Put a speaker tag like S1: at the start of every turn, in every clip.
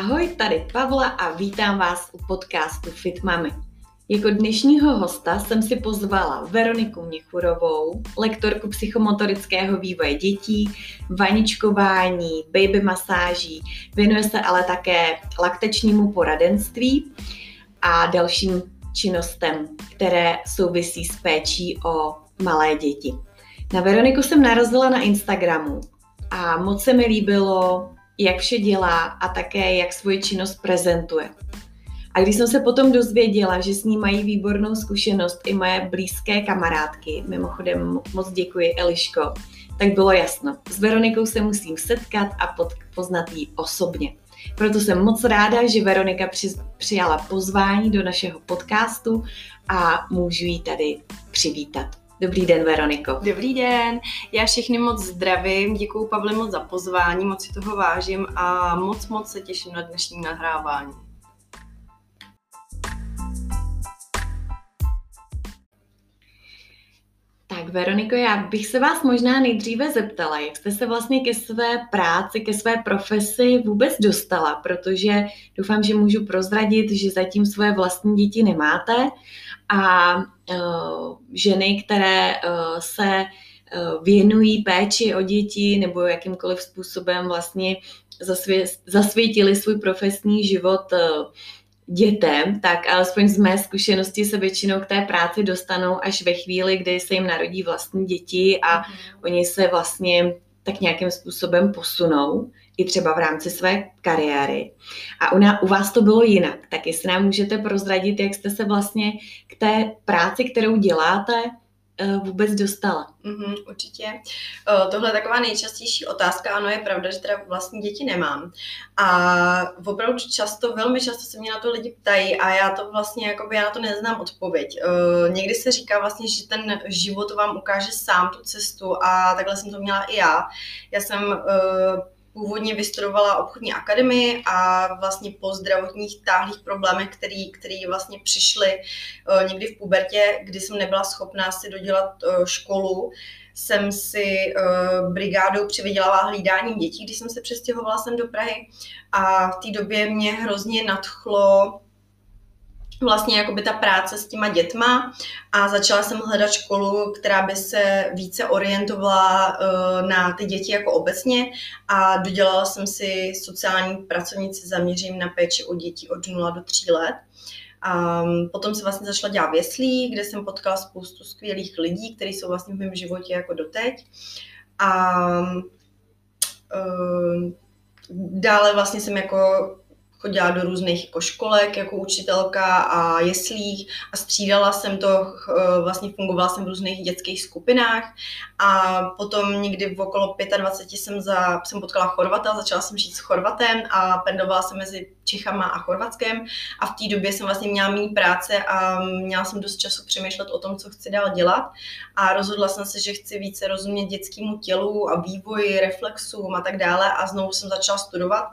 S1: Ahoj, tady Pavla a vítám vás u podcastu Fit Mami. Jako dnešního hosta jsem si pozvala Veroniku Měchurovou, lektorku psychomotorického vývoje dětí, vaničkování, baby masáží, věnuje se ale také laktačnímu poradenství a dalším činnostem, které souvisí s péčí o malé děti. Na Veroniku jsem narazila na Instagramu a moc se mi líbilo, jak vše dělá a také jak svoji činnost prezentuje. A když jsem se potom dozvěděla, že s ní mají výbornou zkušenost i moje blízké kamarádky, mimochodem moc děkuji Eliško, tak bylo jasno. S Veronikou se musím setkat a poznat ji osobně. Proto jsem moc ráda, že Veronika při, přijala pozvání do našeho podcastu a můžu ji tady přivítat. Dobrý den, Veroniko.
S2: Dobrý den, já všechny moc zdravím, děkuji Pavle moc za pozvání, moc si toho vážím a moc moc se těším na dnešní nahrávání.
S1: Tak Veroniko, já bych se vás možná nejdříve zeptala, jak jste se vlastně ke své práci, ke své profesi vůbec dostala, protože doufám, že můžu prozradit, že zatím svoje vlastní děti nemáte a ženy, které uh, se uh, věnují péči o děti nebo jakýmkoliv způsobem vlastně zasvě, zasvětili svůj profesní život dětem, tak alespoň z mé zkušenosti se většinou k té práci dostanou až ve chvíli, kdy se jim narodí vlastní děti a mm. oni se vlastně tak nějakým způsobem posunou i třeba v rámci své kariéry. A u, na, u vás to bylo jinak. Tak jestli nám můžete prozradit, jak jste se vlastně k té práci, kterou děláte, eh, vůbec dostala?
S2: Mm-hmm, určitě. Uh, tohle je taková nejčastější otázka. Ano, je pravda, že teda vlastní děti nemám. A opravdu často, velmi často se mě na to lidi ptají a já to vlastně, jakoby, já na to neznám odpověď. Uh, někdy se říká vlastně, že ten život vám ukáže sám tu cestu a takhle jsem to měla i já. Já jsem původně vystudovala obchodní akademii a vlastně po zdravotních táhlých problémech, který, který vlastně přišly uh, někdy v pubertě, kdy jsem nebyla schopná si dodělat uh, školu, jsem si uh, brigádou přivydělala hlídáním dětí, když jsem se přestěhovala sem do Prahy. A v té době mě hrozně nadchlo vlastně jakoby ta práce s těma dětma a začala jsem hledat školu, která by se více orientovala uh, na ty děti jako obecně a dodělala jsem si sociální pracovnici zaměřím na péči o děti od 0 do 3 let. Um, potom se vlastně začala dělat věslí, kde jsem potkala spoustu skvělých lidí, kteří jsou vlastně v mém životě jako doteď. A uh, dále vlastně jsem jako chodila do různých jako školek jako učitelka a jeslích a střídala jsem to, eh, vlastně fungovala jsem v různých dětských skupinách a potom někdy v okolo 25 jsem, za, jsem potkala Chorvata, začala jsem žít s Chorvatem a pendovala jsem mezi Čechama a Chorvatskem a v té době jsem vlastně měla méně práce a měla jsem dost času přemýšlet o tom, co chci dál dělat a rozhodla jsem se, že chci více rozumět dětskému tělu a vývoji, reflexům a tak dále a znovu jsem začala studovat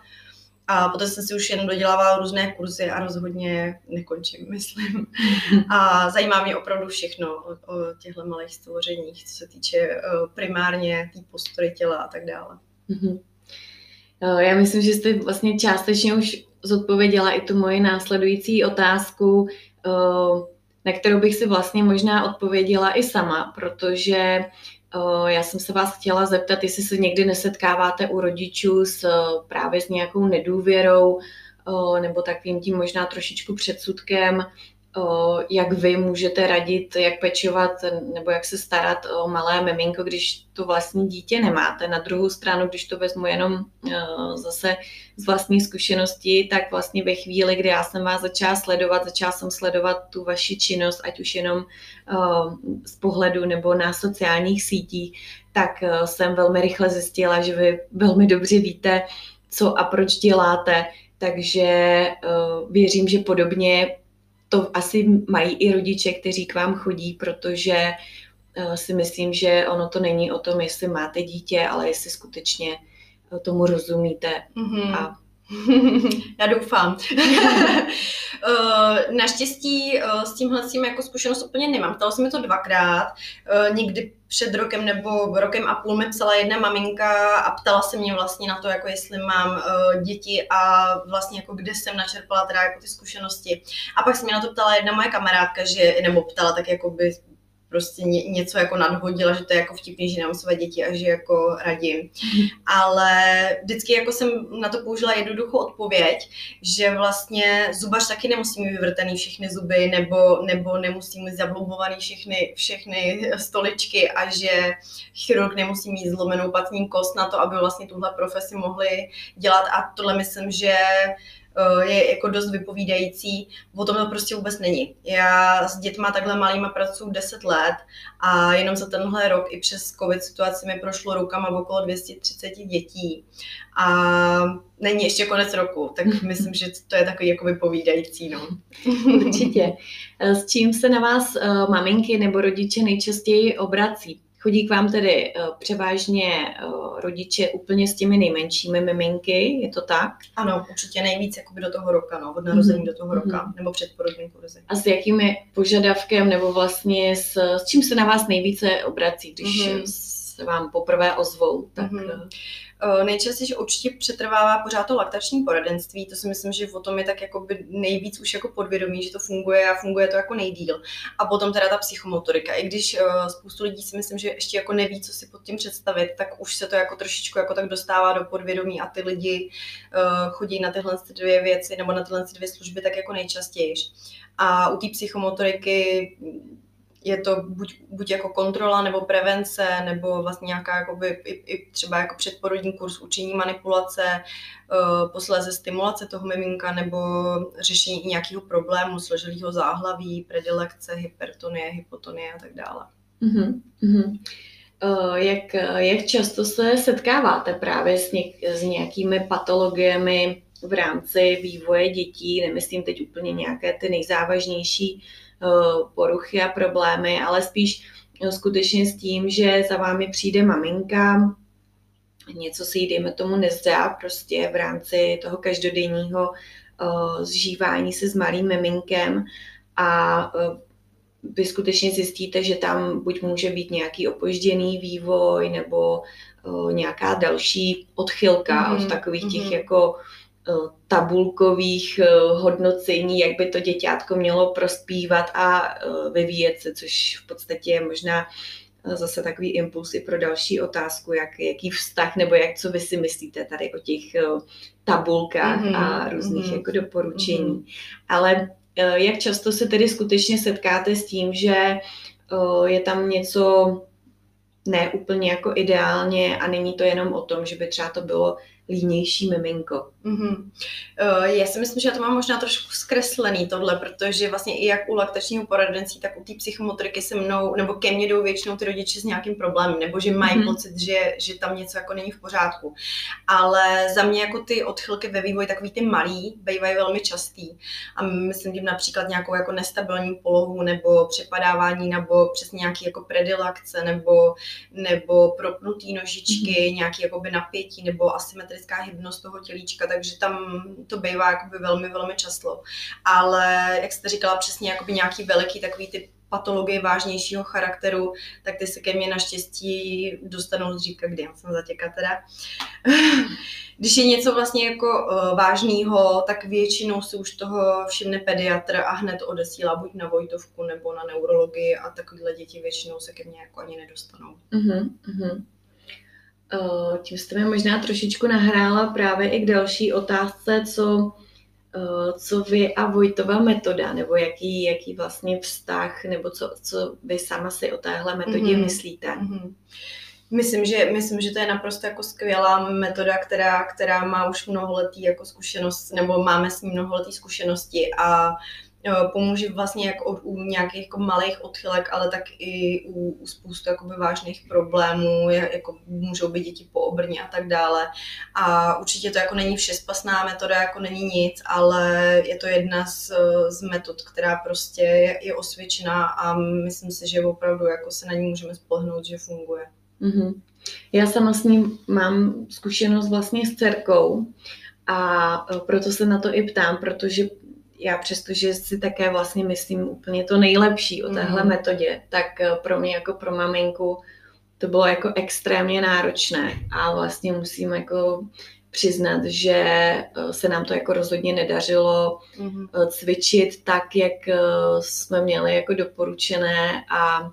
S2: a potom jsem si už jen dodělávala různé kurzy a rozhodně nekončím, myslím. A zajímá mě opravdu všechno o, o těchto malých stvořeních, co se týče uh, primárně té postory těla a tak dále.
S1: Mm-hmm. Já myslím, že jste vlastně částečně už zodpověděla i tu moji následující otázku, na kterou bych si vlastně možná odpověděla i sama, protože já jsem se vás chtěla zeptat, jestli se někdy nesetkáváte u rodičů s právě s nějakou nedůvěrou nebo takovým tím možná trošičku předsudkem, jak vy můžete radit, jak pečovat nebo jak se starat o malé miminko, když to vlastní dítě nemáte. Na druhou stranu, když to vezmu jenom zase z vlastní zkušenosti, tak vlastně ve chvíli, kdy já jsem vás začala sledovat, začala jsem sledovat tu vaši činnost, ať už jenom z pohledu nebo na sociálních sítích, tak jsem velmi rychle zjistila, že vy velmi dobře víte, co a proč děláte, takže věřím, že podobně to asi mají i rodiče, kteří k vám chodí, protože eh, si myslím, že ono to není o tom, jestli máte dítě, ale jestli skutečně eh, tomu rozumíte.
S2: Mm-hmm. A Já doufám. Eh, naštěstí eh, s tímhle tím jako zkušenost úplně nemám. Ptala jsem mi to dvakrát. Eh, někdy před rokem nebo rokem a půl mi psala jedna maminka a ptala se mě vlastně na to, jako jestli mám děti a vlastně jako kde jsem načerpala teda jako ty zkušenosti. A pak se mě na to ptala jedna moje kamarádka, že, nebo ptala tak jako by prostě ně, něco jako nadhodila, že to je jako vtipný, že nemám své děti a že jako radím. Ale vždycky jako jsem na to použila jednoduchou odpověď, že vlastně zubař taky nemusí mít vyvrtený všechny zuby nebo, nebo nemusí mít zablubovaný všechny, všechny stoličky a že chirurg nemusí mít zlomenou patní kost na to, aby vlastně tuhle profesi mohli dělat a tohle myslím, že je jako dost vypovídající. O tom to prostě vůbec není. Já s dětma takhle malýma pracuji 10 let a jenom za tenhle rok i přes covid situaci mi prošlo rukama okolo 230 dětí. A není ještě konec roku, tak myslím, že to je takový jako vypovídající. No.
S1: Určitě. Eh, s čím se na vás uh, maminky nebo rodiče nejčastěji obrací? Chodí k vám tedy uh, převážně uh, rodiče úplně s těmi nejmenšími miminky, je to tak?
S2: Ano, určitě nejvíc jakoby do toho roka, no, od narození mm-hmm. do toho roka, mm-hmm. nebo před porodní kurzi.
S1: A s jakými požadavkem, nebo vlastně s, s čím se na vás nejvíce obrací, když mm-hmm. se vám poprvé ozvou? Tak, mm-hmm.
S2: Eh, nejčastěji určitě přetrvává pořád to laktační poradenství, to si myslím, že o tom je tak jako nejvíc už jako podvědomí, že to funguje a funguje to jako nejdíl. A potom teda ta psychomotorika, i když uh, spoustu lidí si myslím, že ještě jako neví, co si pod tím představit, tak už se to jako trošičku jako tak dostává do podvědomí a ty lidi uh, chodí na tyhle dvě věci nebo na tyhle dvě služby tak jako nejčastěji. A u té psychomotoriky je to buď, buď jako kontrola nebo prevence, nebo vlastně nějaká jakoby, i, i třeba jako předporodní kurz učení manipulace, uh, posléze stimulace toho miminka, nebo řešení nějakého problému, složilého záhlaví, predilekce, hypertonie, hypotonie a tak dále.
S1: Uh-huh, Uh, jak, jak často se setkáváte právě s, něk, s nějakými patologiemi v rámci vývoje dětí, nemyslím teď úplně nějaké ty nejzávažnější Eh, poruchy a problémy, ale spíš eh, skutečně s tím, že za vámi přijde maminka, něco si jí, dejme tomu, nezdá prostě v rámci toho každodenního uh, zžívání se s malým miminkem a vy skutečně zjistíte, že tam buď může být nějaký opožděný vývoj nebo nějaká další odchylka mm-hmm. od takových těch mm-hmm. jako Eh, tabulkových eh, hodnocení, jak by to děťátko mělo prospívat a eh, vyvíjet se, což v podstatě je možná zase takový impuls i pro další otázku, jak, jaký vztah nebo jak, co vy si myslíte tady o těch tabulkách mm-hmm. a různých mm-hmm. jako doporučení. Mm-hmm. Ale jak často se tedy skutečně setkáte s tím, že je tam něco ne úplně jako ideálně a není to jenom o tom, že by třeba to bylo línější miminko.
S2: Mm-hmm. Uh, já si myslím, že já to mám možná trošku zkreslený tohle, protože vlastně i jak u laktačního poradenství, tak u té psychomotoriky se mnou, nebo ke mně jdou většinou ty rodiče s nějakým problémem, nebo že mají mm-hmm. pocit, že, že tam něco jako není v pořádku. Ale za mě jako ty odchylky ve vývoji, takový ty malý, bývají velmi častý. A myslím tím například nějakou jako nestabilní polohu, nebo přepadávání, nebo přesně nějaký jako predilakce, nebo, nebo propnutý nožičky, mm-hmm. nějaký jakoby napětí, nebo asymetrická hybnost toho tělíčka, takže tam to bývá jakoby velmi, velmi často. Ale jak jste říkala, přesně jakoby nějaký veliký takový ty patologie vážnějšího charakteru, tak ty se ke mně naštěstí dostanou zřídka, kdy já jsem zatěka teda. Když je něco vlastně jako uh, vážného, tak většinou si už toho všimne pediatr a hned odesílá buď na Vojtovku nebo na neurologii a takovéhle děti většinou se ke mně jako ani nedostanou. Uh-huh, uh-huh.
S1: Eh, tím jste mi možná trošičku nahrála právě i k další otázce, co, eh, co vy a Vojtova metoda, nebo jaký, jaký vlastně vztah, nebo co, co vy sama si o téhle metodě mm-hmm. myslíte. Mm-hmm.
S2: Myslím že, myslím, že to je naprosto jako skvělá metoda, která, která má už mnoholetý jako zkušenost, nebo máme s ní mnoholetý zkušenosti a uh, pomůže vlastně jak od, u nějakých jako malých odchylek, ale tak i u, u spoustu jakoby vážných problémů, jako můžou být děti po obrně a tak dále. A určitě to jako není všespasná metoda, jako není nic, ale je to jedna z, z metod, která prostě je, je osvědčená a myslím si, že opravdu jako se na ní můžeme spolehnout, že funguje.
S1: Mm-hmm. Já sama s ním mám zkušenost vlastně s dcerkou A proto se na to i ptám, protože já přestože si také vlastně myslím úplně to nejlepší o téhle mm. metodě, tak pro mě jako pro maminku to bylo jako extrémně náročné a vlastně musím jako přiznat, že eh, se nám to jako rozhodně nedařilo mm-hmm. cvičit tak, jak eh, jsme měli jako doporučené a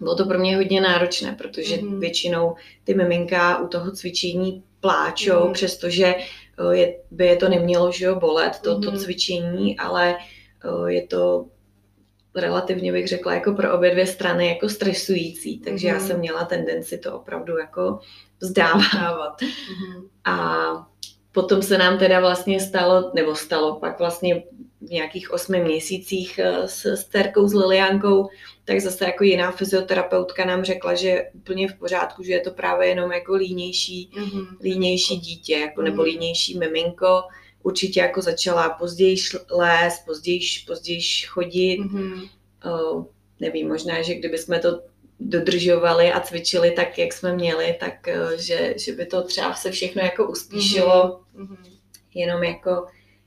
S1: bylo to pro mě hodně náročné, protože mm-hmm. většinou ty miminka u toho cvičení pláčou, mm-hmm. přestože je, by je to nemělo že jo, bolet, to, mm-hmm. to mhm. cvičení, ale je to relativně bych řekla jako pro obě dvě strany jako stresující, takže mm. já mhm. jsem měla tendenci to opravdu jako vzdávat. Mm. A potom se nám teda vlastně stalo, nebo stalo pak vlastně nějakých osmi měsících eh, s, s Terkou, s Liliankou, tak zase jako jiná fyzioterapeutka nám řekla, že úplně v pořádku, že je to právě jenom jako línější, mm-hmm. línější dítě, jako mm-hmm. nebo mhm. línější miminko, určitě jako začala později lézt, později, později chodit. Mm-hmm. Uh, nevím, možná, že kdyby jsme to dodržovali a cvičili tak, jak jsme měli, tak uh, že, že by to třeba se všechno jako uspíšilo. Mm-hmm. Jenom jako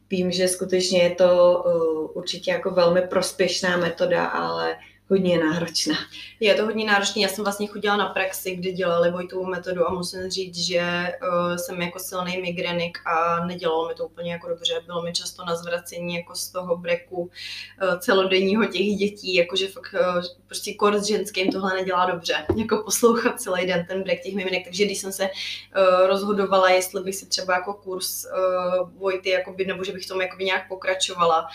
S1: vím, že skutečně je to uh, určitě jako velmi prospěšná metoda, ale hodně náročná.
S2: Je to hodně náročné. Já jsem vlastně chodila na praxi, kde dělali Vojtovou metodu a musím říct, že uh, jsem jako silný migrenik a nedělalo mi to úplně jako dobře. Bylo mi často na zvracení jako z toho breku uh, celodenního těch dětí, jakože fakt uh, prostě kor s ženským tohle nedělá dobře. Jako poslouchat celý den ten brek těch miminek. Takže když jsem se uh, rozhodovala, jestli bych si třeba jako kurz uh, Vojty, jakoby, nebo že bych tomu nějak pokračovala,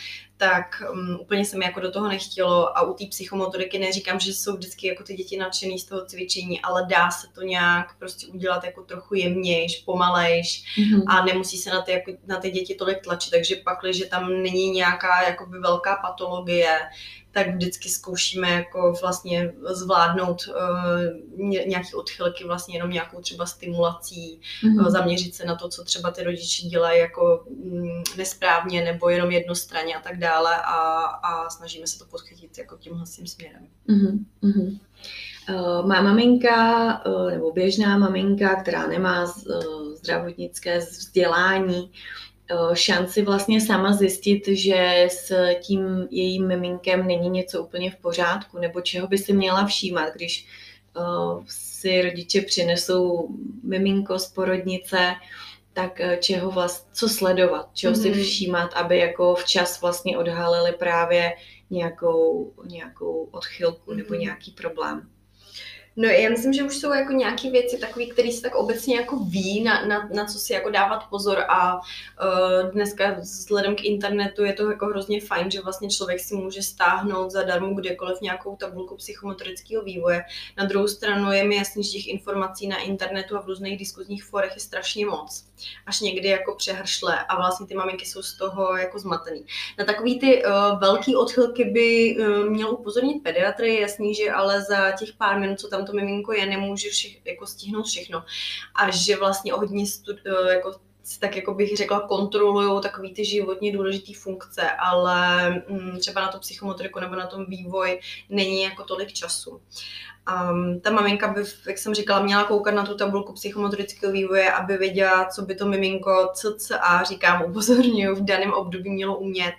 S2: tak um, úplně se mi jako do toho nechtělo a u té psychomotoriky neříkám, že jsou vždycky jako ty děti nadšený z toho cvičení, ale dá se to nějak prostě udělat jako trochu jemnějš, pomalejš mm-hmm. a nemusí se na ty, jako, na ty děti tolik tlačit, takže pak, že tam není nějaká jakoby velká patologie, tak vždycky zkoušíme jako vlastně zvládnout uh, nějaké odchylky vlastně jenom nějakou třeba stimulací, mm-hmm. zaměřit se na to, co třeba ty rodiče dělají jako mm, nesprávně nebo jenom jednostranně a tak dále a, a snažíme se to podchytit jako tímhle tím směrem.
S1: Mm-hmm. Uh, má maminka, uh, nebo běžná maminka, která nemá uh, zdravotnické vzdělání, Eh, šanci vlastně sama zjistit, že s tím jejím miminkem není něco úplně v pořádku, nebo čeho by si měla všímat, když uh, si rodiče přinesou miminko z porodnice, tak eh, čeho vlast, co sledovat, čeho mm-hmm. si mhm. všímat, aby jako včas vlastně odhalili právě nějakou, nějakou odchylku mm-hmm. nebo nějaký problém.
S2: No já myslím, že už jsou jako nějaké věci takové, které se tak obecně jako ví, na, na, na co si jako dávat pozor a uh, dneska vzhledem k internetu je to jako hrozně fajn, že vlastně člověk si může stáhnout zadarmo kdekoliv nějakou tabulku psychomotorického vývoje. Na druhou stranu je mi jasný, že těch informací na internetu a v různých diskuzních forech je strašně moc. Až někdy jako přehršle a vlastně ty maminky jsou z toho jako zmatený. Na takový ty uh, velký odchylky by uh, měl upozornit pediatr, je jasný, že ale za těch pár minut, co tam tam to miminko je, nemůže všech, jako stihnout všechno. A že vlastně hodně stud, eh, jako tak jako bych řekla, kontrolují takový ty životně důležité funkce, ale mm, třeba na to psychomotoriku nebo na tom vývoj není jako tolik času. Um, ta maminka by, jak jsem říkala, měla koukat na tu tabulku psychomotorického vývoje, aby věděla, co by to miminko a říkám, upozorňuji, v daném období mělo umět.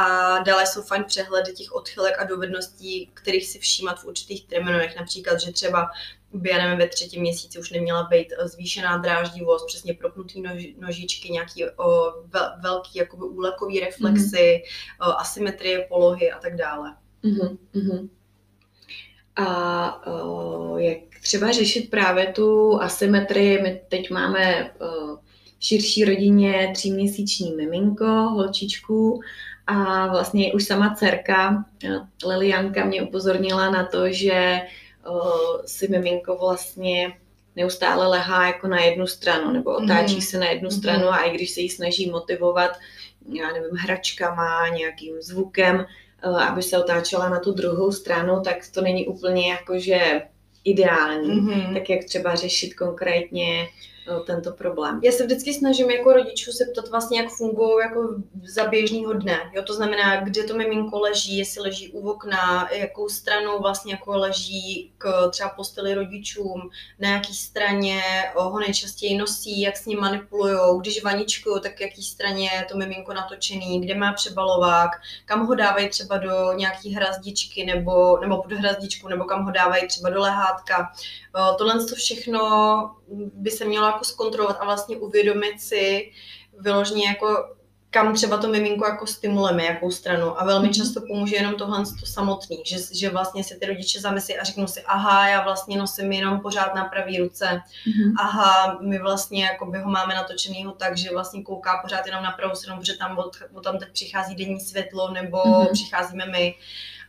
S2: A dále jsou fajn přehledy těch odchylek a dovedností, kterých si všímat v určitých terminech. Například, že třeba by, já nevím, ve třetím měsíci už neměla být zvýšená dráždivost, přesně propnutý nož, nožičky, nějaký o, vel, velký jakoby úlekový reflexy, mm-hmm. o, asymetrie polohy a tak dále.
S1: Mm-hmm. A o, jak třeba řešit právě tu asymetrii? My teď máme o, širší rodině tříměsíční miminko, holčičku, a vlastně už sama dcerka Lilianka mě upozornila na to, že si miminko vlastně neustále lehá jako na jednu stranu, nebo otáčí mm. se na jednu mm. stranu a i když se jí snaží motivovat, já nevím, hračkama, nějakým zvukem, aby se otáčela na tu druhou stranu, tak to není úplně jakože ideální. Mm-hmm. Tak jak třeba řešit konkrétně tento problém.
S2: Já se vždycky snažím jako rodičů se ptat vlastně, jak fungují jako za běžného dne. Jo, to znamená, kde to miminko leží, jestli leží u okna, jakou stranou vlastně jako leží k třeba posteli rodičům, na jaký straně ho nejčastěji nosí, jak s ním manipulují, když vaničkují, tak jaký straně je to miminko natočený, kde má přebalovák, kam ho dávají třeba do nějaký hrazdičky nebo, nebo pod hrazdičku, nebo kam ho dávají třeba do lehátka. Tohle to všechno by se mělo jako zkontrolovat a vlastně uvědomit si vyloženě jako kam třeba to miminko jako stimulujeme, jakou stranu. A velmi mhm. často pomůže jenom tohle to samotný, že, že vlastně si ty rodiče zamyslí a řeknou si, aha, já vlastně nosím jenom pořád na pravý ruce, mm-hmm. aha, my vlastně jako by ho máme natočenýho tak, že vlastně kouká pořád jenom na pravou stranu, protože tam od, od tam teď přichází denní světlo, nebo mm-hmm. přicházíme my.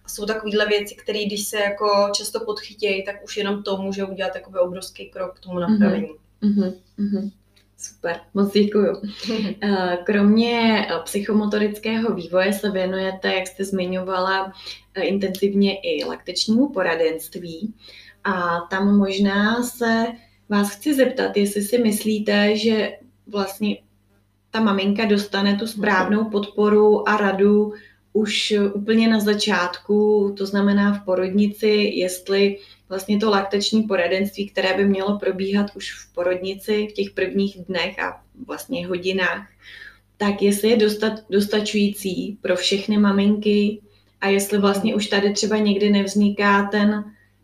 S2: A jsou takovéhle věci, které když se jako často podchytějí, tak už jenom to může udělat obrovský krok k tomu mhm. napravení.
S1: Mm-hmm. Mm-hmm. Super, moc děkuju. Eh, kromě eh, psychomotorického vývoje se věnujete, jak jste zmiňovala, eh, intenzivně i laktečnímu poradenství. A tam možná se vás chci zeptat, jestli si myslíte, že vlastně ta maminka dostane tu správnou podporu a radu už úplně na začátku, to znamená v porodnici, jestli vlastně to laktační poradenství, které by mělo probíhat už v porodnici v těch prvních dnech a vlastně hodinách, tak jestli je dostat, dostačující pro všechny maminky a jestli vlastně už tady třeba někdy nevzniká ten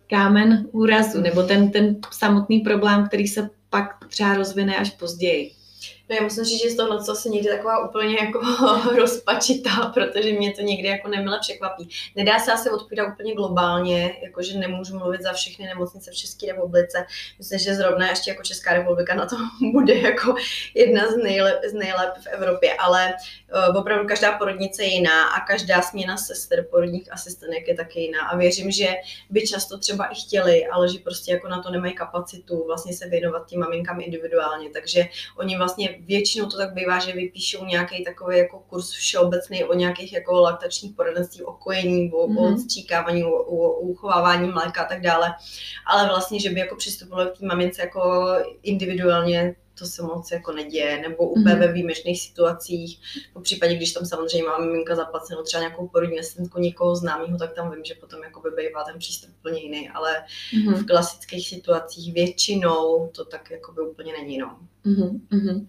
S1: kámen úrazu nebo ten, ten samotný problém, který se pak třeba rozvine až později.
S2: No já musím říct, že z tohle co se někdy taková úplně jako rozpačitá, protože mě to někdy jako nemile překvapí. Nedá se asi odpovídat úplně globálně, jakože nemůžu mluvit za všechny nemocnice v České republice. Myslím, že zrovna ještě jako Česká republika na to bude jako jedna z, nejlep, z nejlep v Evropě, ale uh, opravdu každá porodnice je jiná a každá směna sester porodních asistenek je taky jiná a věřím, že by často třeba i chtěli, ale že prostě jako na to nemají kapacitu vlastně se věnovat tím maminkám individuálně, takže oni vlastně většinou to tak bývá, že vypíšou nějaký takový jako kurz všeobecný o nějakých jako laktačních poradenství, o kojení, o, mm-hmm. o odstříkávání, o, o, o uchovávání mléka a tak dále. Ale vlastně, že by jako přistupovali k té mamince jako individuálně, to se moc jako neděje, nebo úplně mm-hmm. ve výjimečných situacích. Po případě, když tam samozřejmě má miminka zaplacenou třeba nějakou porodní asistentku někoho známého, tak tam vím, že potom jako by bývá ten přístup úplně jiný, ale mm-hmm. v klasických situacích většinou to tak jako by úplně není, no.
S1: Mm-hmm.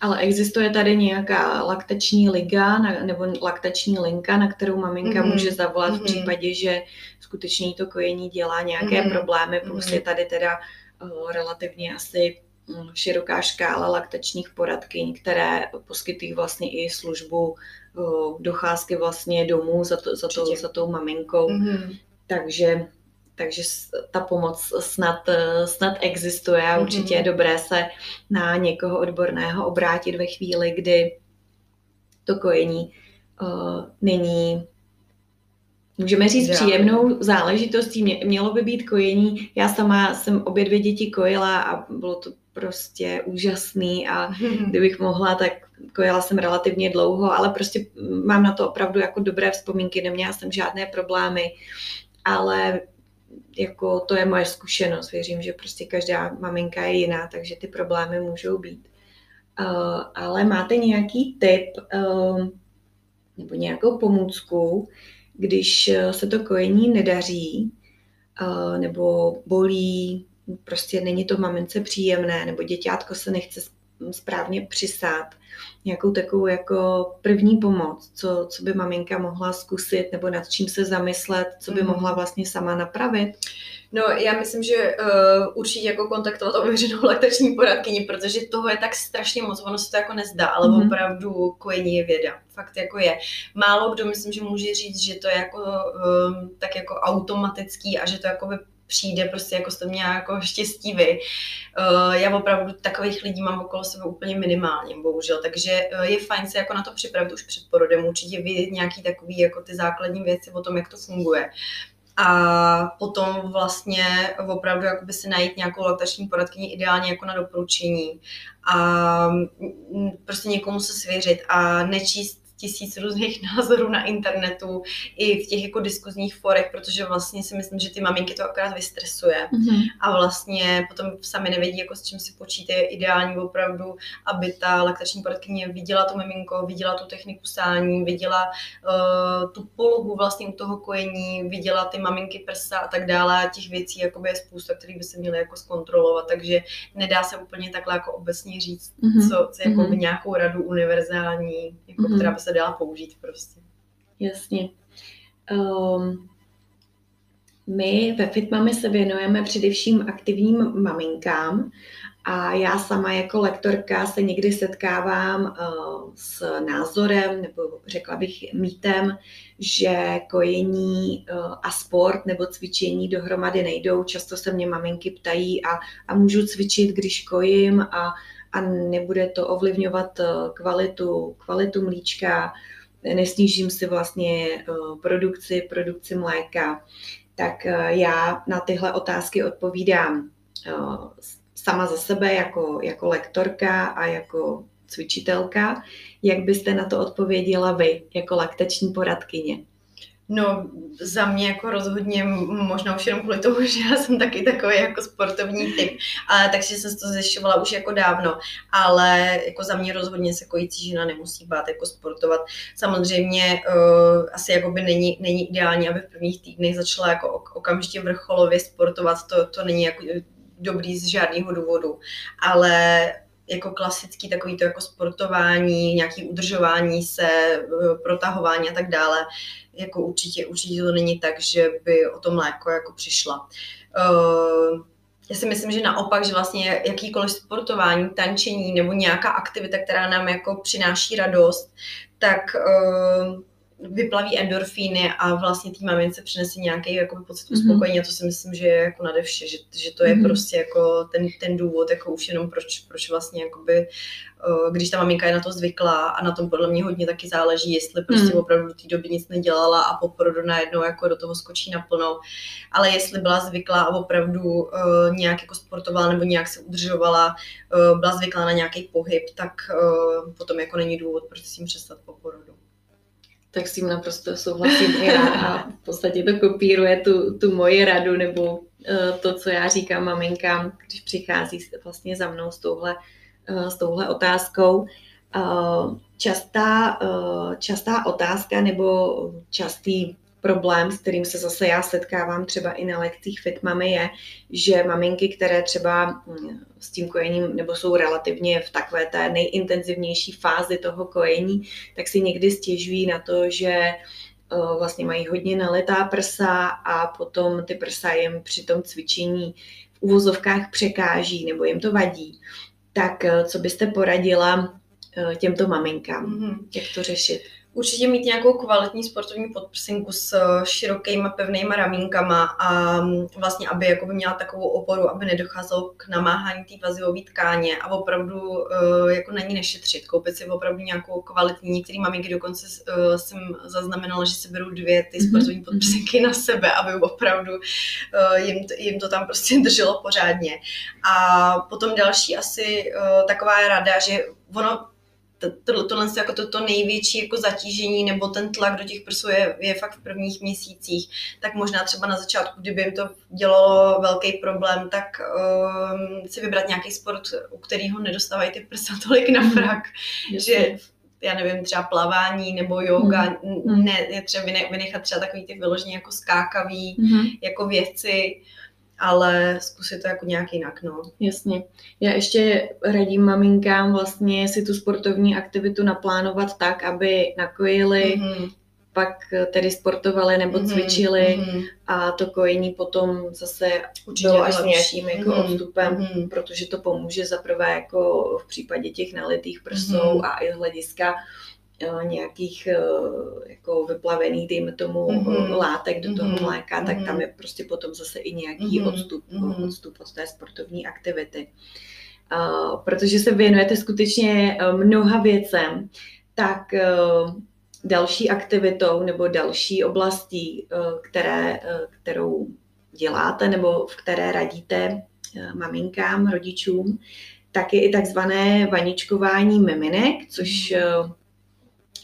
S1: Ale existuje tady nějaká laktační liga na, nebo laktační linka, na kterou maminka mm-hmm. může zavolat mm-hmm. v případě, že skutečně to kojení dělá nějaké mm-hmm. problémy, mm-hmm. je tady teda uh, relativně asi široká škála laktačních poradkyň, které poskytují vlastně i službu docházky vlastně domů za, to, za, to, za tou maminkou. Mm-hmm. Takže takže ta pomoc snad, snad existuje a určitě je dobré se na někoho odborného obrátit ve chvíli, kdy to kojení uh, není můžeme říct, příjemnou záležitostí. Mělo by být kojení. Já sama jsem obě dvě děti kojila a bylo to prostě úžasný a kdybych mohla, tak kojila jsem relativně dlouho, ale prostě mám na to opravdu jako dobré vzpomínky, neměla jsem žádné problémy, ale jako to je moje zkušenost. Věřím, že prostě každá maminka je jiná, takže ty problémy můžou být. Uh, ale máte nějaký tip uh, nebo nějakou pomůcku, když se to kojení nedaří, uh, nebo bolí, prostě není to mamince příjemné, nebo děťátko se nechce správně přisát, nějakou takovou jako první pomoc, co, co by maminka mohla zkusit, nebo nad čím se zamyslet, co by mm. mohla vlastně sama napravit?
S2: No, já myslím, že uh, určitě jako kontaktovat ověřenou laktační poradkyni, protože toho je tak strašně moc, ono se to jako nezdá, ale mm-hmm. opravdu kojení je věda. Fakt jako je. Málo kdo myslím, že může říct, že to je jako um, tak jako automatický a že to jako by přijde, prostě jako jste měla jako štěstí vy. Uh, já opravdu takových lidí mám okolo sebe úplně minimálně, bohužel, takže uh, je fajn se jako na to připravit už před porodem, určitě vidět nějaký takový jako ty základní věci o tom, jak to funguje. A potom vlastně opravdu jakoby si najít nějakou laktační poradkyni ideálně jako na doporučení. A mm, prostě někomu se svěřit a nečíst tisíc různých názorů na internetu i v těch jako diskuzních forech, protože vlastně si myslím, že ty maminky to akorát vystresuje mm-hmm. a vlastně potom sami nevědí, jako s čím si počítají ideální opravdu, aby ta laktační poradkyně viděla to miminko, viděla tu techniku sání, viděla uh, tu polohu vlastně u toho kojení, viděla ty maminky prsa a tak dále a těch věcí jakoby je spousta, které by se měly jako zkontrolovat, takže nedá se úplně takhle jako obecně říct, mm-hmm. co, co jako mm-hmm. nějakou radu univerzální, jako, mm-hmm. která by se dala použít prostě.
S1: Jasně. Um, my ve FitMami se věnujeme především aktivním maminkám a já sama jako lektorka se někdy setkávám uh, s názorem, nebo řekla bych mýtem, že kojení uh, a sport nebo cvičení dohromady nejdou. Často se mě maminky ptají, a, a můžu cvičit, když kojím a, a nebude to ovlivňovat uh, kvalitu, kvalitu mlíčka, nesnížím si vlastně uh, produkci, produkci mléka. Tak uh, já na tyhle otázky odpovídám sama za sebe jako, jako lektorka a jako cvičitelka. Jak byste na to odpověděla vy jako laktační poradkyně?
S2: No, za mě jako rozhodně, možná už jenom kvůli tomu, že já jsem taky takový jako sportovní typ, ale takže jsem to zjišťovala už jako dávno, ale jako za mě rozhodně se kojící žena nemusí bát jako sportovat. Samozřejmě uh, asi jako by není, není ideální, aby v prvních týdnech začala jako okamžitě vrcholově sportovat, to, to není jako dobrý z žádného důvodu, ale jako klasický takový to jako sportování, nějaký udržování se, eh, protahování a tak dále, jako určitě, určitě to není tak, že by o tom mléko jako přišla. Uh, já si myslím, že naopak, že vlastně jakýkoliv sportování, tančení nebo nějaká aktivita, která nám jako přináší radost, tak uh, vyplaví endorfíny a vlastně té mamince přinese nějaký jako pocit mhm. uspokojení mm-hmm. a to si myslím, že je jako nade vše, že, že to je mm-hmm. prostě jako ten, ten důvod, jako už jenom proč, proč vlastně jakoby, když ta maminka je na to zvyklá a na tom podle mě hodně taky záleží, jestli prostě mm. opravdu do té doby nic nedělala a po porodu najednou jako do toho skočí naplno, ale jestli byla zvyklá a opravdu uh, nějak jako sportovala nebo nějak se udržovala, uh, byla zvyklá na nějaký pohyb, tak uh, potom jako není důvod, proč s tím přestat po porodu
S1: tak s tím naprosto souhlasím i já a v podstatě to kopíruje tu, tu moji radu nebo uh, to, co já říkám maminkám, když přichází vlastně za mnou s touhle, uh, s touhle otázkou. Uh, častá, častá otázka nebo častý problém, s kterým se zase já setkávám třeba i na lekcích Fitmamy, je, že maminky, které třeba hm, s tím kojením nebo jsou relativně v takové té nejintenzivnější fázi toho kojení, tak si někdy stěžují na to, že eh, vlastně mají hodně nalitá prsa a potom ty prsa jim při tom cvičení v uvozovkách překáží nebo jim to vadí. Tak eh, co byste poradila eh, těmto maminkám, mm-hmm. jak to řešit?
S2: Určitě mít nějakou kvalitní sportovní podprsinku s eh, širokýma pevnýma ramínkama a mm, vlastně, aby jako by měla takovou oporu, aby nedocházelo k namáhání té vazivové tkáně a opravdu uh, jako není nešetřit, koupit si opravdu nějakou kvalitní, některý maminky dokonce uh, jsem zaznamenala, že si berou dvě ty mhm, sportovní podprsenky na sebe, aby opravdu jim, to, jim to tam prostě drželo pořádně. A potom další asi taková rada, že ono to, tohle jako to, to největší jako zatížení nebo ten tlak do těch prsů je, je fakt v prvních měsících, tak možná třeba na začátku, kdyby jim to dělalo velký problém, tak um, si vybrat nějaký sport, u kterého nedostávají ty prsa tolik na mhm. frak, mm, že já nevím, třeba plavání nebo yoga, mm. ne, je třeba vynechat třeba takový ty vyloženě jako skákavý mm. jako věci, ale zkusit to jako nějak jinak, no.
S1: Jasně. Já ještě radím maminkám vlastně si tu sportovní aktivitu naplánovat tak, aby nakojili, mm-hmm. pak tedy sportovali nebo mm-hmm. cvičili mm-hmm. a to kojení potom zase Určitě bylo až nějakým jako mm-hmm. odstupem, mm-hmm. protože to pomůže zaprvé jako v případě těch nalitých prsou mm-hmm. a i z hlediska nějakých eh, jako vyplavených, dejme tomu, mm-hmm. látek do toho mm-hmm. mléka, tak mm-hmm. tam je prostě potom zase i nějaký mm-hmm. odstup, mm-hmm. odstup od té sportovní aktivity. Uh, protože se věnujete skutečně mnoha věcem, tak uh, další aktivitou nebo další oblastí, uh, které, kterou děláte nebo v které radíte maminkám, rodičům, tak je i takzvané vaničkování miminek, což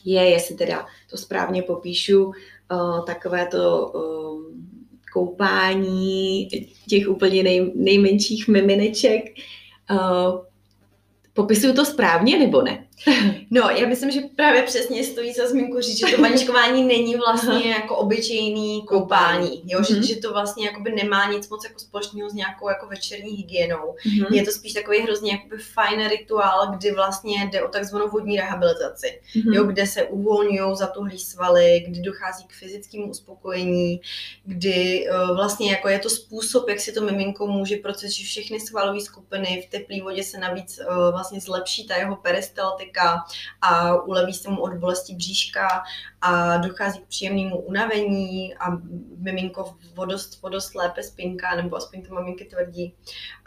S1: je, jestli teda to správně popíšu, uh, takové to uh, koupání těch úplně nej, nejmenších mimineček. Uh, popisuju to správně nebo ne?
S2: No, já myslím, že právě přesně stojí za zmínku říct, že to maničkování není vlastně jako obyčejný koupání, jo? Že, mm-hmm. že to vlastně jakoby nemá nic moc jako společného s nějakou jako večerní hygienou. Mm-hmm. Je to spíš takový hrozně jakoby fajn rituál, kdy vlastně jde o takzvanou vodní rehabilitaci, mm-hmm. jo? kde se uvolňují zatuhlý svaly, kdy dochází k fyzickému uspokojení, kdy uh, vlastně jako je to způsob, jak si to miminko může procesovat všechny svalové skupiny, v teplé vodě se navíc uh, vlastně zlepší ta jeho peristaltika, diabetika a uleví se mu od bolesti bříška a dochází k příjemnému unavení a miminko vodost, vodost lépe spinká, nebo aspoň to maminky tvrdí.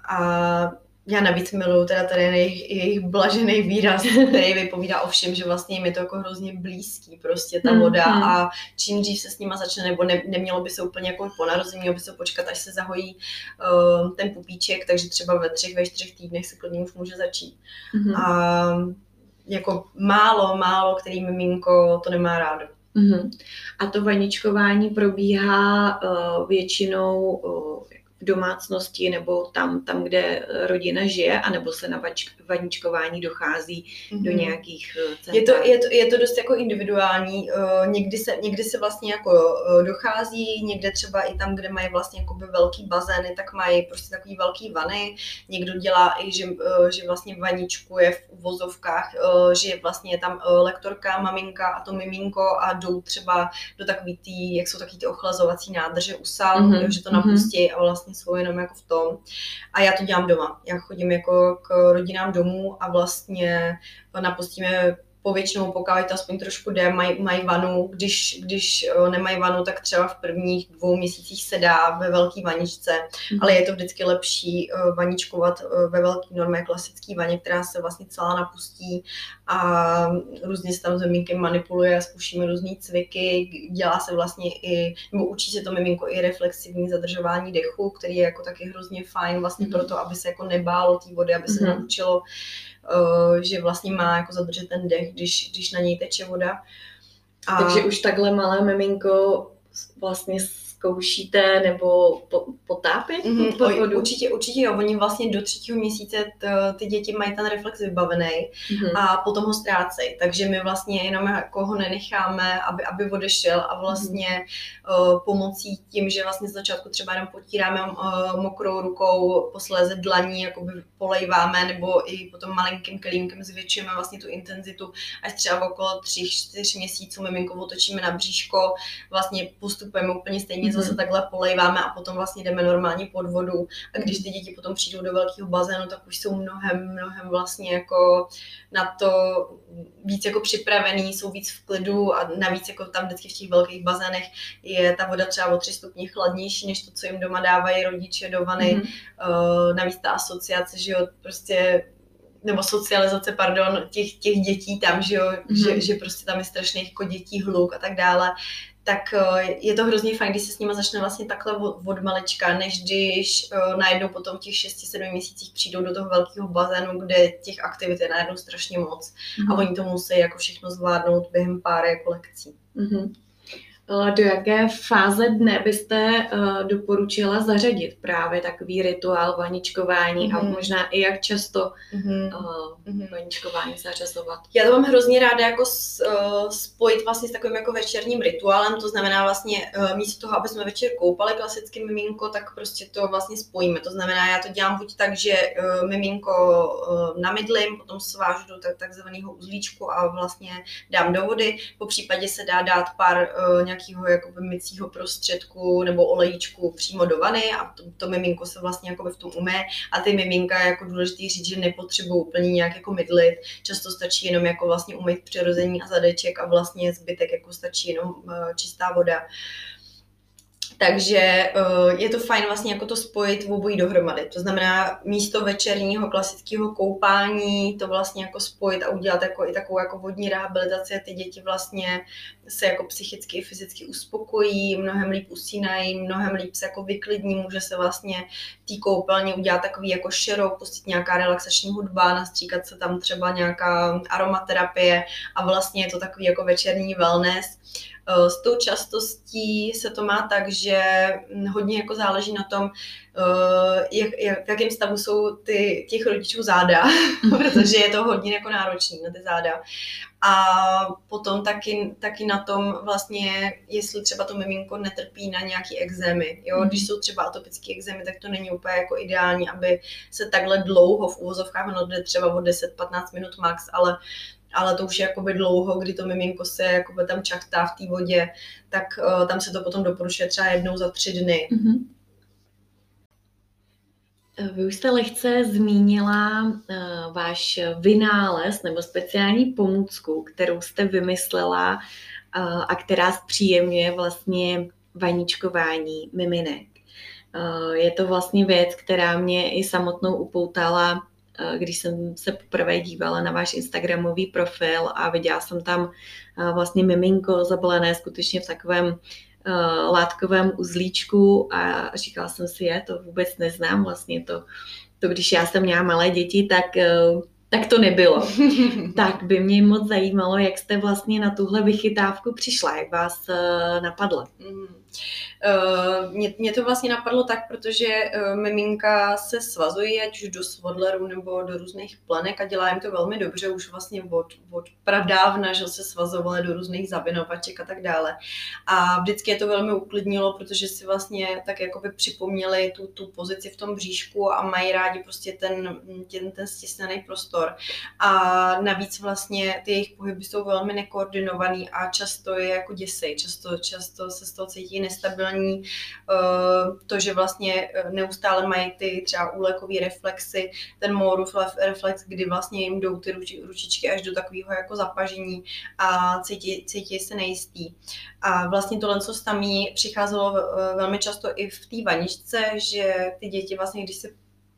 S2: A já navíc miluju teda tady jejich, jejich blažený výraz, který vypovídá o všem, že vlastně jim je to jako hrozně blízký prostě ta voda mm-hmm. a čím dřív se s nima začne, nebo ne, nemělo by se úplně jako po narození, mělo by se počkat, až se zahojí uh, ten pupíček, takže třeba ve třech, ve čtyřech týdnech se klidně už může začít. Mm-hmm. A jako málo, málo, který miminko to nemá rádo.
S1: Uh-huh. A to vaničkování probíhá uh, většinou uh, v domácnosti nebo tam, tam, kde rodina žije, anebo se na vač, vaničkování dochází mm-hmm. do mhm. nějakých
S2: center? Je to, je, to, je to dost jako individuální. Uh, někdy, se, někdy se vlastně jako dochází, někde třeba i tam, kde mají vlastně jakoby velký bazény, tak mají prostě takový velký vany. Někdo dělá i, že, že vlastně vaničkuje v uvozovkách, že vlastně je tam uh, lektorka, maminka a to miminko a jdou třeba do takový tý, jak jsou taky ty ochlazovací nádrže u sal, mm-hmm. že to napustí mm-hmm. a vlastně vlastně jsou jenom jako v tom. A já to dělám doma. Já chodím jako k rodinám domů a vlastně napustíme povětšinou, pokud to aspoň trošku jde, mají, mají vanu. Když, když eh, nemají vanu, tak třeba v prvních dvou měsících se dá ve velké vaničce, mm. ale je to vždycky lepší uh, vaničkovat uh, ve velké normě, klasický vaně, která se vlastně celá napustí a různě se tam zemínky manipuluje, zkoušíme různé cviky, dělá se vlastně i, nebo učí se to miminko i reflexivní zadržování dechu, který je jako taky hrozně fajn vlastně mm. proto, aby se jako nebálo té vody, aby se mm. naučilo Eh, že vlastně má jako zadržet ten dech, když, když na něj teče voda.
S1: A... Takže už takhle malé miminko vlastně zkoušíte nebo po, potápět mm-hmm, pod vodu?
S2: Určitě, určitě jo. Oni vlastně do třetího měsíce t, ty děti mají ten reflex vybavený mm-hmm. a potom ho ztrácejí. Takže my vlastně jenom jako ho nenecháme, aby, aby odešel a vlastně mm-hmm. uh, pomocí tím, že vlastně z začátku třeba jenom potíráme uh, mokrou rukou, posléze dlaní, jakoby polejváme nebo i potom malinkým kelímkem zvětšujeme vlastně tu intenzitu, až třeba okolo 3-4 měsíců miminko otočíme na bříško, vlastně postupujeme úplně stejně mm-hmm. zase takhle polejváme a potom vlastně jdeme normálně pod vodu. A když ty děti potom přijdou do velkého bazénu, tak už jsou mnohem, mnohem vlastně jako na to víc jako připravený, jsou víc v klidu a navíc jako tam vždycky v těch velkých bazénech je ta voda třeba o tři stupně chladnější, než to, co jim doma dávají rodiče do vany. Mm-hmm. Uh, navíc ta asociace, že jo, prostě nebo socializace, pardon, těch, těch dětí tam, že jo, mm-hmm. že, že prostě tam je strašných jako dětí hluk a tak dále, tak eh, je to hrozně fajn, když se s nimi začne vlastně takhle od malička, než když uh, najednou potom těch 6-7 měsících přijdou do toho velkého bazénu, kde těch aktivit je najednou strašně moc mm-hmm. a oni to musí jako všechno zvládnout během pár jako lekcí. Mm-hmm.
S1: Eh, do jaké fáze dne byste uh, doporučila zařadit právě takový rituál vaničkování mm-hmm. a mhm. možná i jak často mm-hmm. uh, vaničkování zařazovat?
S2: Já to mám hrozně ráda jako spojit vlastně s takovým jako večerním rituálem, to znamená vlastně místo toho, aby jsme večer koupali klasicky miminko, tak prostě to vlastně spojíme. To znamená, já to dělám buď tak, že miminko namydlím, potom svážu do tak, takzvaného uzlíčku a vlastně dám do vody, po případě se dá dát pár uh, nějakého jakoby mycího prostředku nebo olejíčku přímo do vany a to, to miminko se vlastně jakoby v tom umé a ty miminka jako důležitý říct, že nepotřebují úplně nějak jako mydlit, často stačí jenom jako vlastně umýt přirození a zadeček a vlastně zbytek jako stačí jenom uh, čistá voda. Takže uh, je to fajn vlastně jako to spojit v obojí dohromady. To znamená místo večerního klasického koupání to vlastně jako spojit a udělat jako i takovou jako vodní rehabilitaci a ty děti vlastně se jako psychicky i fyzicky uspokojí, mnohem líp usínají, mnohem líp se jako vyklidní, může se vlastně tý koupelně udělat takový jako širok, pustit nějaká relaxační hudba, nastříkat se tam třeba nějaká aromaterapie a vlastně je to takový jako večerní wellness. Eh, s tou častostí se to má tak, že hodně jako záleží na tom, eh, jak, jak, v jakém stavu jsou ty, těch rodičů záda, protože je to hodně jako náročný na ty záda. A potom taky, taky na tom vlastně, jestli třeba to miminko netrpí na nějaký exémy. Jo? Když jsou třeba atopické exémy, tak to není úplně jako ideální, aby se takhle dlouho v úvozovkách, no jde třeba o 10-15 minut max, ale ale to už je jakoby dlouho, kdy to miminko se jakoby tam čachtá v té vodě, tak uh, tam se to potom doporučuje třeba jednou za tři dny. Mm-hmm.
S1: Vy už jste lehce zmínila uh, váš vynález nebo speciální pomůcku, kterou jste vymyslela uh, a která zpříjemňuje vlastně vaničkování miminek. Uh, je to vlastně věc, která mě i samotnou upoutala když jsem se poprvé dívala na váš Instagramový profil a viděla jsem tam vlastně miminko zabalené skutečně v takovém látkovém uzlíčku a říkala jsem si, je, to vůbec neznám vlastně to, to když já jsem měla malé děti, tak tak to nebylo. tak by mě moc zajímalo, jak jste vlastně na tuhle vychytávku přišla, jak vás napadla. Mm.
S2: Uh, mě, mě to vlastně napadlo tak, protože uh, miminka se svazuje, ať už do svodlerů nebo do různých plenek a dělá jim to velmi dobře, už vlastně od, od pradávna, že se svazovaly do různých zabinovaček a tak dále. A vždycky je to velmi uklidnilo, protože si vlastně tak jako by připomněli tu, tu pozici v tom bříšku a mají rádi prostě ten, ten, ten stisnený prostor. A navíc vlastně ty jejich pohyby jsou velmi nekoordinovaný a často je jako děsej, často, často se z toho cítí nestabilní, eh, to, že vlastně eh, neustále mají ty třeba úlekové reflexy, ten Moorův reflex, kdy vlastně jim jdou ty ručičky až do takového jako zapažení a cítí, cítí se nejistý. A vlastně tohle, co tam přicházelo eh, velmi často i v té vaničce, že ty děti vlastně, když se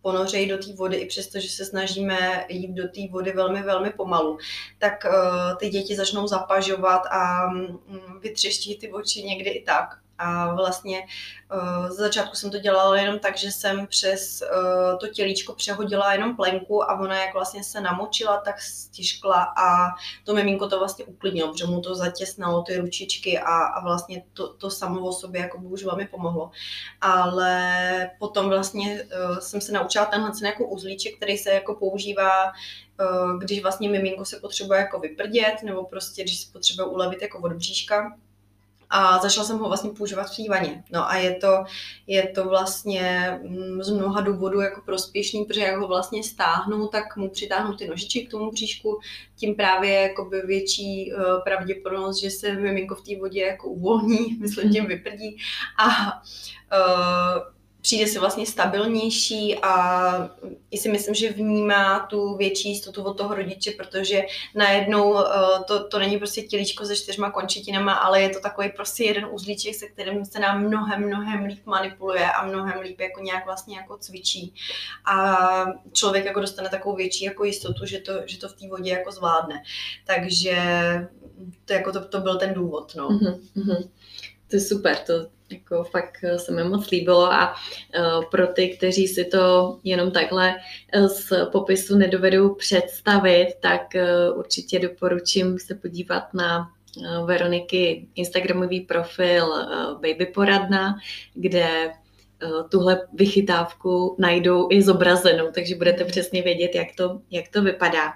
S2: ponořejí do té vody, i přesto, že se snažíme jít do té vody velmi, velmi pomalu, tak uh, ty děti začnou zapažovat a um, vytřeští ty oči někdy i tak. A vlastně uh, z začátku jsem to dělala jenom tak, že jsem přes uh, to tělíčko přehodila jenom plenku a ona jak vlastně se namočila, tak stiškla a to miminko to vlastně uklidnilo, protože mu to zatěsnalo ty ručičky a, a vlastně to, to samo o sobě jako už velmi pomohlo. Ale potom vlastně uh, jsem se naučila tenhle jako uzlíček, který se jako používá když vlastně miminko se potřebuje jako vyprdět, nebo prostě když se potřebuje ulevit jako od bříška, a začala jsem ho vlastně používat v vaně. No a je to, je to vlastně mm, z mnoha důvodů jako prospěšný, protože jak ho vlastně stáhnu, tak mu přitáhnu ty nožičky k tomu bříšku, tím právě jakoby větší uh, pravděpodobnost, že se miminko v té vodě jako uvolní, myslím tím vyprdí a uh, přijde si vlastně stabilnější a i si myslím, že vnímá tu větší jistotu od toho rodiče, protože najednou uh, to, to není prostě tělíčko se čtyřma končetinama, ale je to takový prostě jeden uzlíček, se kterým se nám mnohem, mnohem líp manipuluje a mnohem líp jako nějak vlastně jako cvičí. A člověk jako dostane takovou větší jako jistotu, že to, že to v té vodě jako zvládne. Takže to, jako to, to byl ten důvod. No. Mm-hmm.
S1: To je super, to jako fakt eh, se mi moc líbilo a uh, pro ty, kteří si to jenom takhle eh, z popisu nedovedou představit, tak určitě doporučím se podívat na Veroniky Instagramový profil Baby Poradna, kde tuhle vychytávku najdou i zobrazenou, takže budete přesně vědět, jak to, jak to vypadá.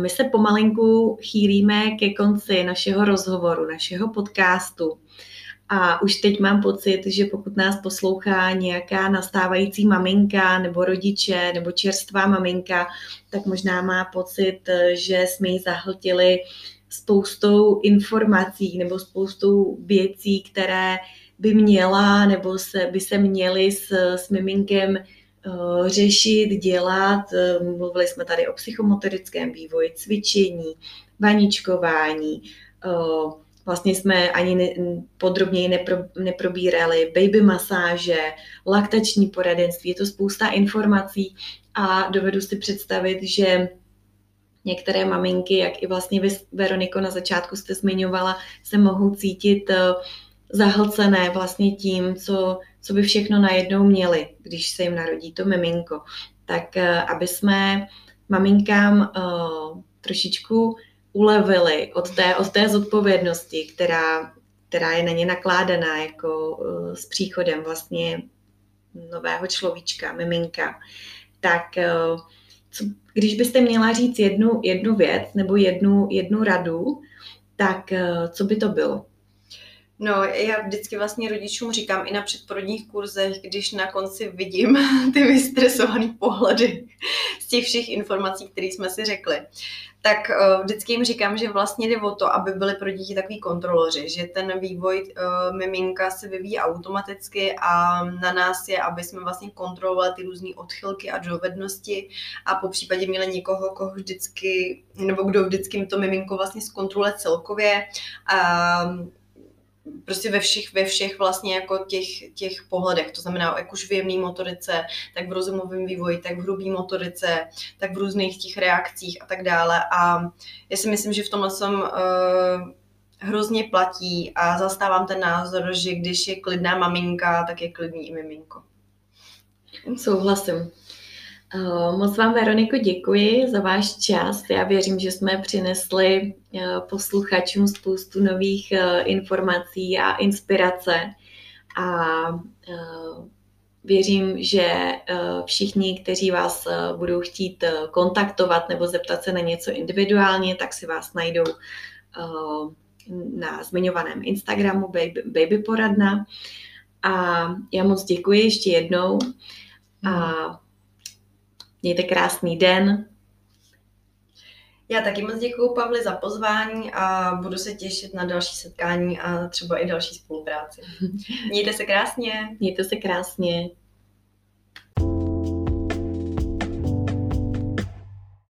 S1: My se pomalinku chýlíme ke konci našeho rozhovoru, našeho podcastu. A už teď mám pocit, že pokud nás poslouchá nějaká nastávající maminka nebo rodiče nebo čerstvá maminka, tak možná má pocit, že jsme ji zahltili spoustou informací nebo spoustou věcí, které by měla nebo se, by se měly s, s miminkem uh, řešit, dělat. Mluvili jsme tady o psychomotorickém vývoji, cvičení, vaničkování, uh, vlastně jsme ani ne, podrobněji nepro, neprobírali baby masáže, laktační poradenství, je to spousta informací a dovedu si představit, že některé maminky, jak i vlastně vy, Veroniko, na začátku jste zmiňovala, se mohou cítit uh, zahlcené vlastně tím, co, co by všechno najednou měli, když se jim narodí to miminko. Tak uh, aby jsme maminkám uh, trošičku ulevili od té, od té zodpovědnosti, která, která je na ně nakládaná jako uh, s příchodem vlastně nového človíčka, miminka, tak uh, co, když byste měla říct jednu, jednu věc nebo jednu, jednu radu, tak uh, co by to bylo?
S2: No, já vždycky vlastně rodičům říkám i na předporodních kurzech, když na konci vidím ty vystresované pohledy z těch všech informací, které jsme si řekli, tak uh, vždycky jim říkám, že vlastně jde o to, aby byli pro děti takový kontroloři, že ten vývoj uh, miminka se vyvíjí automaticky a na nás je, aby jsme vlastně kontrolovali ty různé odchylky a dovednosti a po případě měli někoho, koho vždycky, nebo kdo vždycky to miminko vlastně zkontroluje celkově. Uh, prostě ve všech, ve všech vlastně jako těch, těch pohledech, to znamená jak už v jemné motorice, tak v rozumovém vývoji, tak v hrubé motorice, tak v různých těch reakcích a tak dále a já si myslím, že v tomhle jsem uh, hrozně platí a zastávám ten názor, že když je klidná maminka, tak je klidný i miminko.
S1: Souhlasím. Eh, moc vám, Veroniko, děkuji za váš čas. Já věřím, že jsme přinesli eh, posluchačům spoustu nových eh, informací a inspirace. A věřím, že všichni, kteří vás budou chtít kontaktovat nebo zeptat se na něco individuálně, tak si vás najdou na zmiňovaném Instagramu Baby, Poradna. A já moc děkuji ještě jednou. A Mějte krásný den.
S2: Já taky moc děkuji Pavli za pozvání a budu se těšit na další setkání a třeba i další spolupráci. Mějte se krásně.
S1: Mějte se krásně.